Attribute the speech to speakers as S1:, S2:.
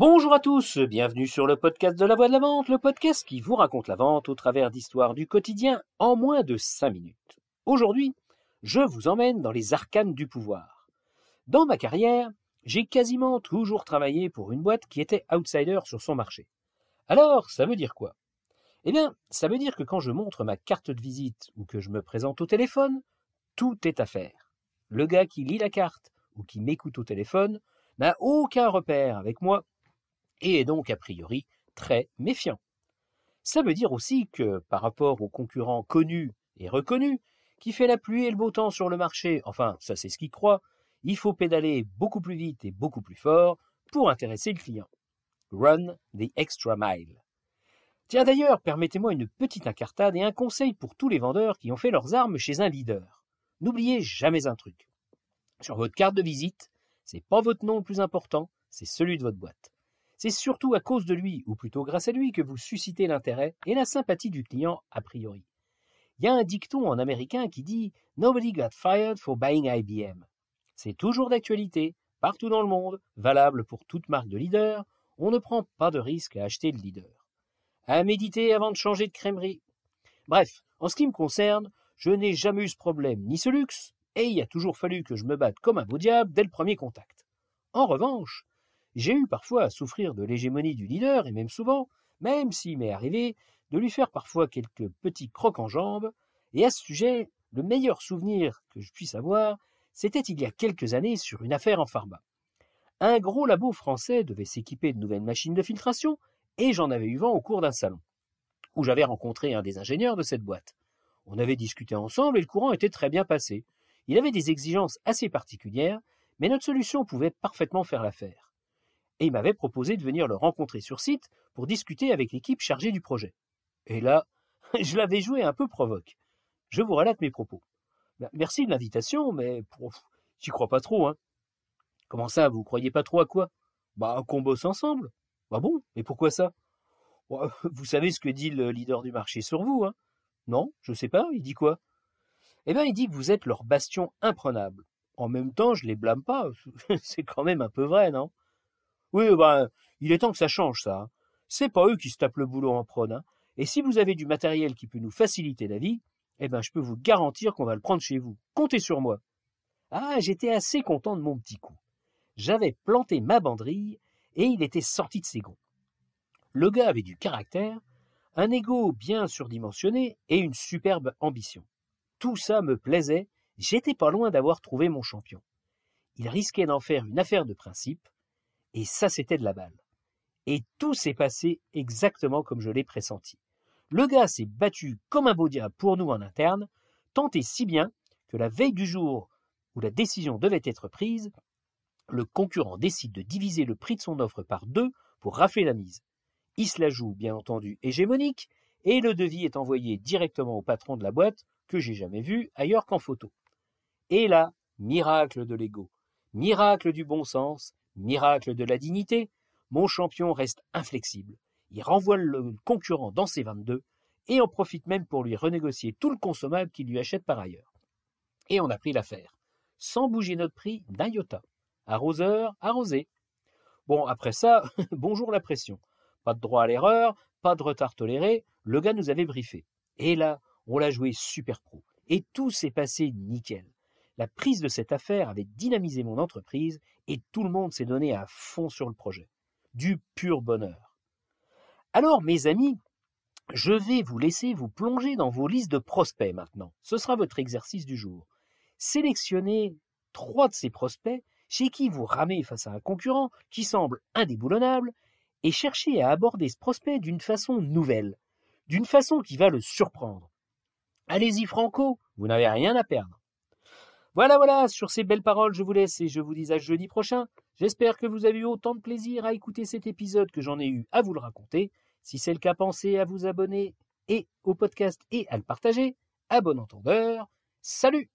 S1: Bonjour à tous, bienvenue sur le podcast de la voix de la vente, le podcast qui vous raconte la vente au travers d'histoires du quotidien en moins de 5 minutes. Aujourd'hui, je vous emmène dans les arcanes du pouvoir. Dans ma carrière, j'ai quasiment toujours travaillé pour une boîte qui était outsider sur son marché. Alors, ça veut dire quoi? Eh bien, ça veut dire que quand je montre ma carte de visite ou que je me présente au téléphone, tout est à faire. Le gars qui lit la carte ou qui m'écoute au téléphone n'a aucun repère avec moi et est donc a priori très méfiant. Ça veut dire aussi que par rapport aux concurrents connus et reconnus, qui fait la pluie et le beau temps sur le marché, enfin ça c'est ce qu'il croit, il faut pédaler beaucoup plus vite et beaucoup plus fort pour intéresser le client. Run the extra mile. Tiens d'ailleurs, permettez-moi une petite incartade et un conseil pour tous les vendeurs qui ont fait leurs armes chez un leader. N'oubliez jamais un truc. Sur votre carte de visite, c'est pas votre nom le plus important, c'est celui de votre boîte. C'est surtout à cause de lui, ou plutôt grâce à lui, que vous suscitez l'intérêt et la sympathie du client a priori. Il y a un dicton en américain qui dit Nobody got fired for buying IBM. C'est toujours d'actualité, partout dans le monde, valable pour toute marque de leader, on ne prend pas de risque à acheter le leader. À méditer avant de changer de crèmerie. Bref, en ce qui me concerne, je n'ai jamais eu ce problème ni ce luxe, et il a toujours fallu que je me batte comme un beau diable dès le premier contact. En revanche, j'ai eu parfois à souffrir de l'hégémonie du leader, et même souvent, même s'il m'est arrivé, de lui faire parfois quelques petits crocs en jambes, et à ce sujet, le meilleur souvenir que je puisse avoir, c'était il y a quelques années sur une affaire en pharma. Un gros labo français devait s'équiper de nouvelles machines de filtration, et j'en avais eu vent au cours d'un salon, où j'avais rencontré un des ingénieurs de cette boîte. On avait discuté ensemble et le courant était très bien passé. Il avait des exigences assez particulières, mais notre solution pouvait parfaitement faire l'affaire. Et il m'avait proposé de venir le rencontrer sur site pour discuter avec l'équipe chargée du projet. Et là, je l'avais joué un peu provoque. Je vous relate mes propos. Ben, merci de l'invitation, mais j'y crois pas trop, hein. Comment ça, vous croyez pas trop à quoi? Bah, qu'on bosse ensemble. Bah bon, mais pourquoi ça? Vous savez ce que dit le leader du marché sur vous, hein? Non, je sais pas, il dit quoi? Eh bien, il dit que vous êtes leur bastion imprenable. En même temps, je les blâme pas, c'est quand même un peu vrai, non? Oui, ben, il est temps que ça change, ça. Hein. C'est pas eux qui se tapent le boulot en prône, hein. Et si vous avez du matériel qui peut nous faciliter la vie, eh ben je peux vous garantir qu'on va le prendre chez vous. Comptez sur moi. Ah, j'étais assez content de mon petit coup. J'avais planté ma banderille et il était sorti de ses gonds. Le gars avait du caractère, un ego bien surdimensionné et une superbe ambition. Tout ça me plaisait, j'étais pas loin d'avoir trouvé mon champion. Il risquait d'en faire une affaire de principe, et ça c'était de la balle. Et tout s'est passé exactement comme je l'ai pressenti. Le gars s'est battu comme un beau diable pour nous en interne, tant et si bien que la veille du jour où la décision devait être prise, le concurrent décide de diviser le prix de son offre par deux pour rafler la mise. Il se la joue, bien entendu, hégémonique, et le devis est envoyé directement au patron de la boîte, que j'ai jamais vu ailleurs qu'en photo. Et là, miracle de l'ego, miracle du bon sens, miracle de la dignité, mon champion reste inflexible. Il renvoie le concurrent dans ses 22 et en profite même pour lui renégocier tout le consommable qu'il lui achète par ailleurs. Et on a pris l'affaire, sans bouger notre prix d'un iota. Arroseur, arrosé. Bon, après ça, bonjour la pression. Pas de droit à l'erreur, pas de retard toléré, le gars nous avait briefé. Et là, on l'a joué super pro. Et tout s'est passé nickel. La prise de cette affaire avait dynamisé mon entreprise et tout le monde s'est donné à fond sur le projet. Du pur bonheur. Alors, mes amis, je vais vous laisser vous plonger dans vos listes de prospects maintenant. Ce sera votre exercice du jour. Sélectionnez trois de ces prospects chez qui vous ramez face à un concurrent qui semble indéboulonnable et cherchez à aborder ce prospect d'une façon nouvelle, d'une façon qui va le surprendre. Allez-y franco, vous n'avez rien à perdre. Voilà, voilà, sur ces belles paroles, je vous laisse et je vous dis à jeudi prochain. J'espère que vous avez eu autant de plaisir à écouter cet épisode que j'en ai eu à vous le raconter. Si c'est le cas, pensez à vous abonner et au podcast et à le partager. À bon entendeur. Salut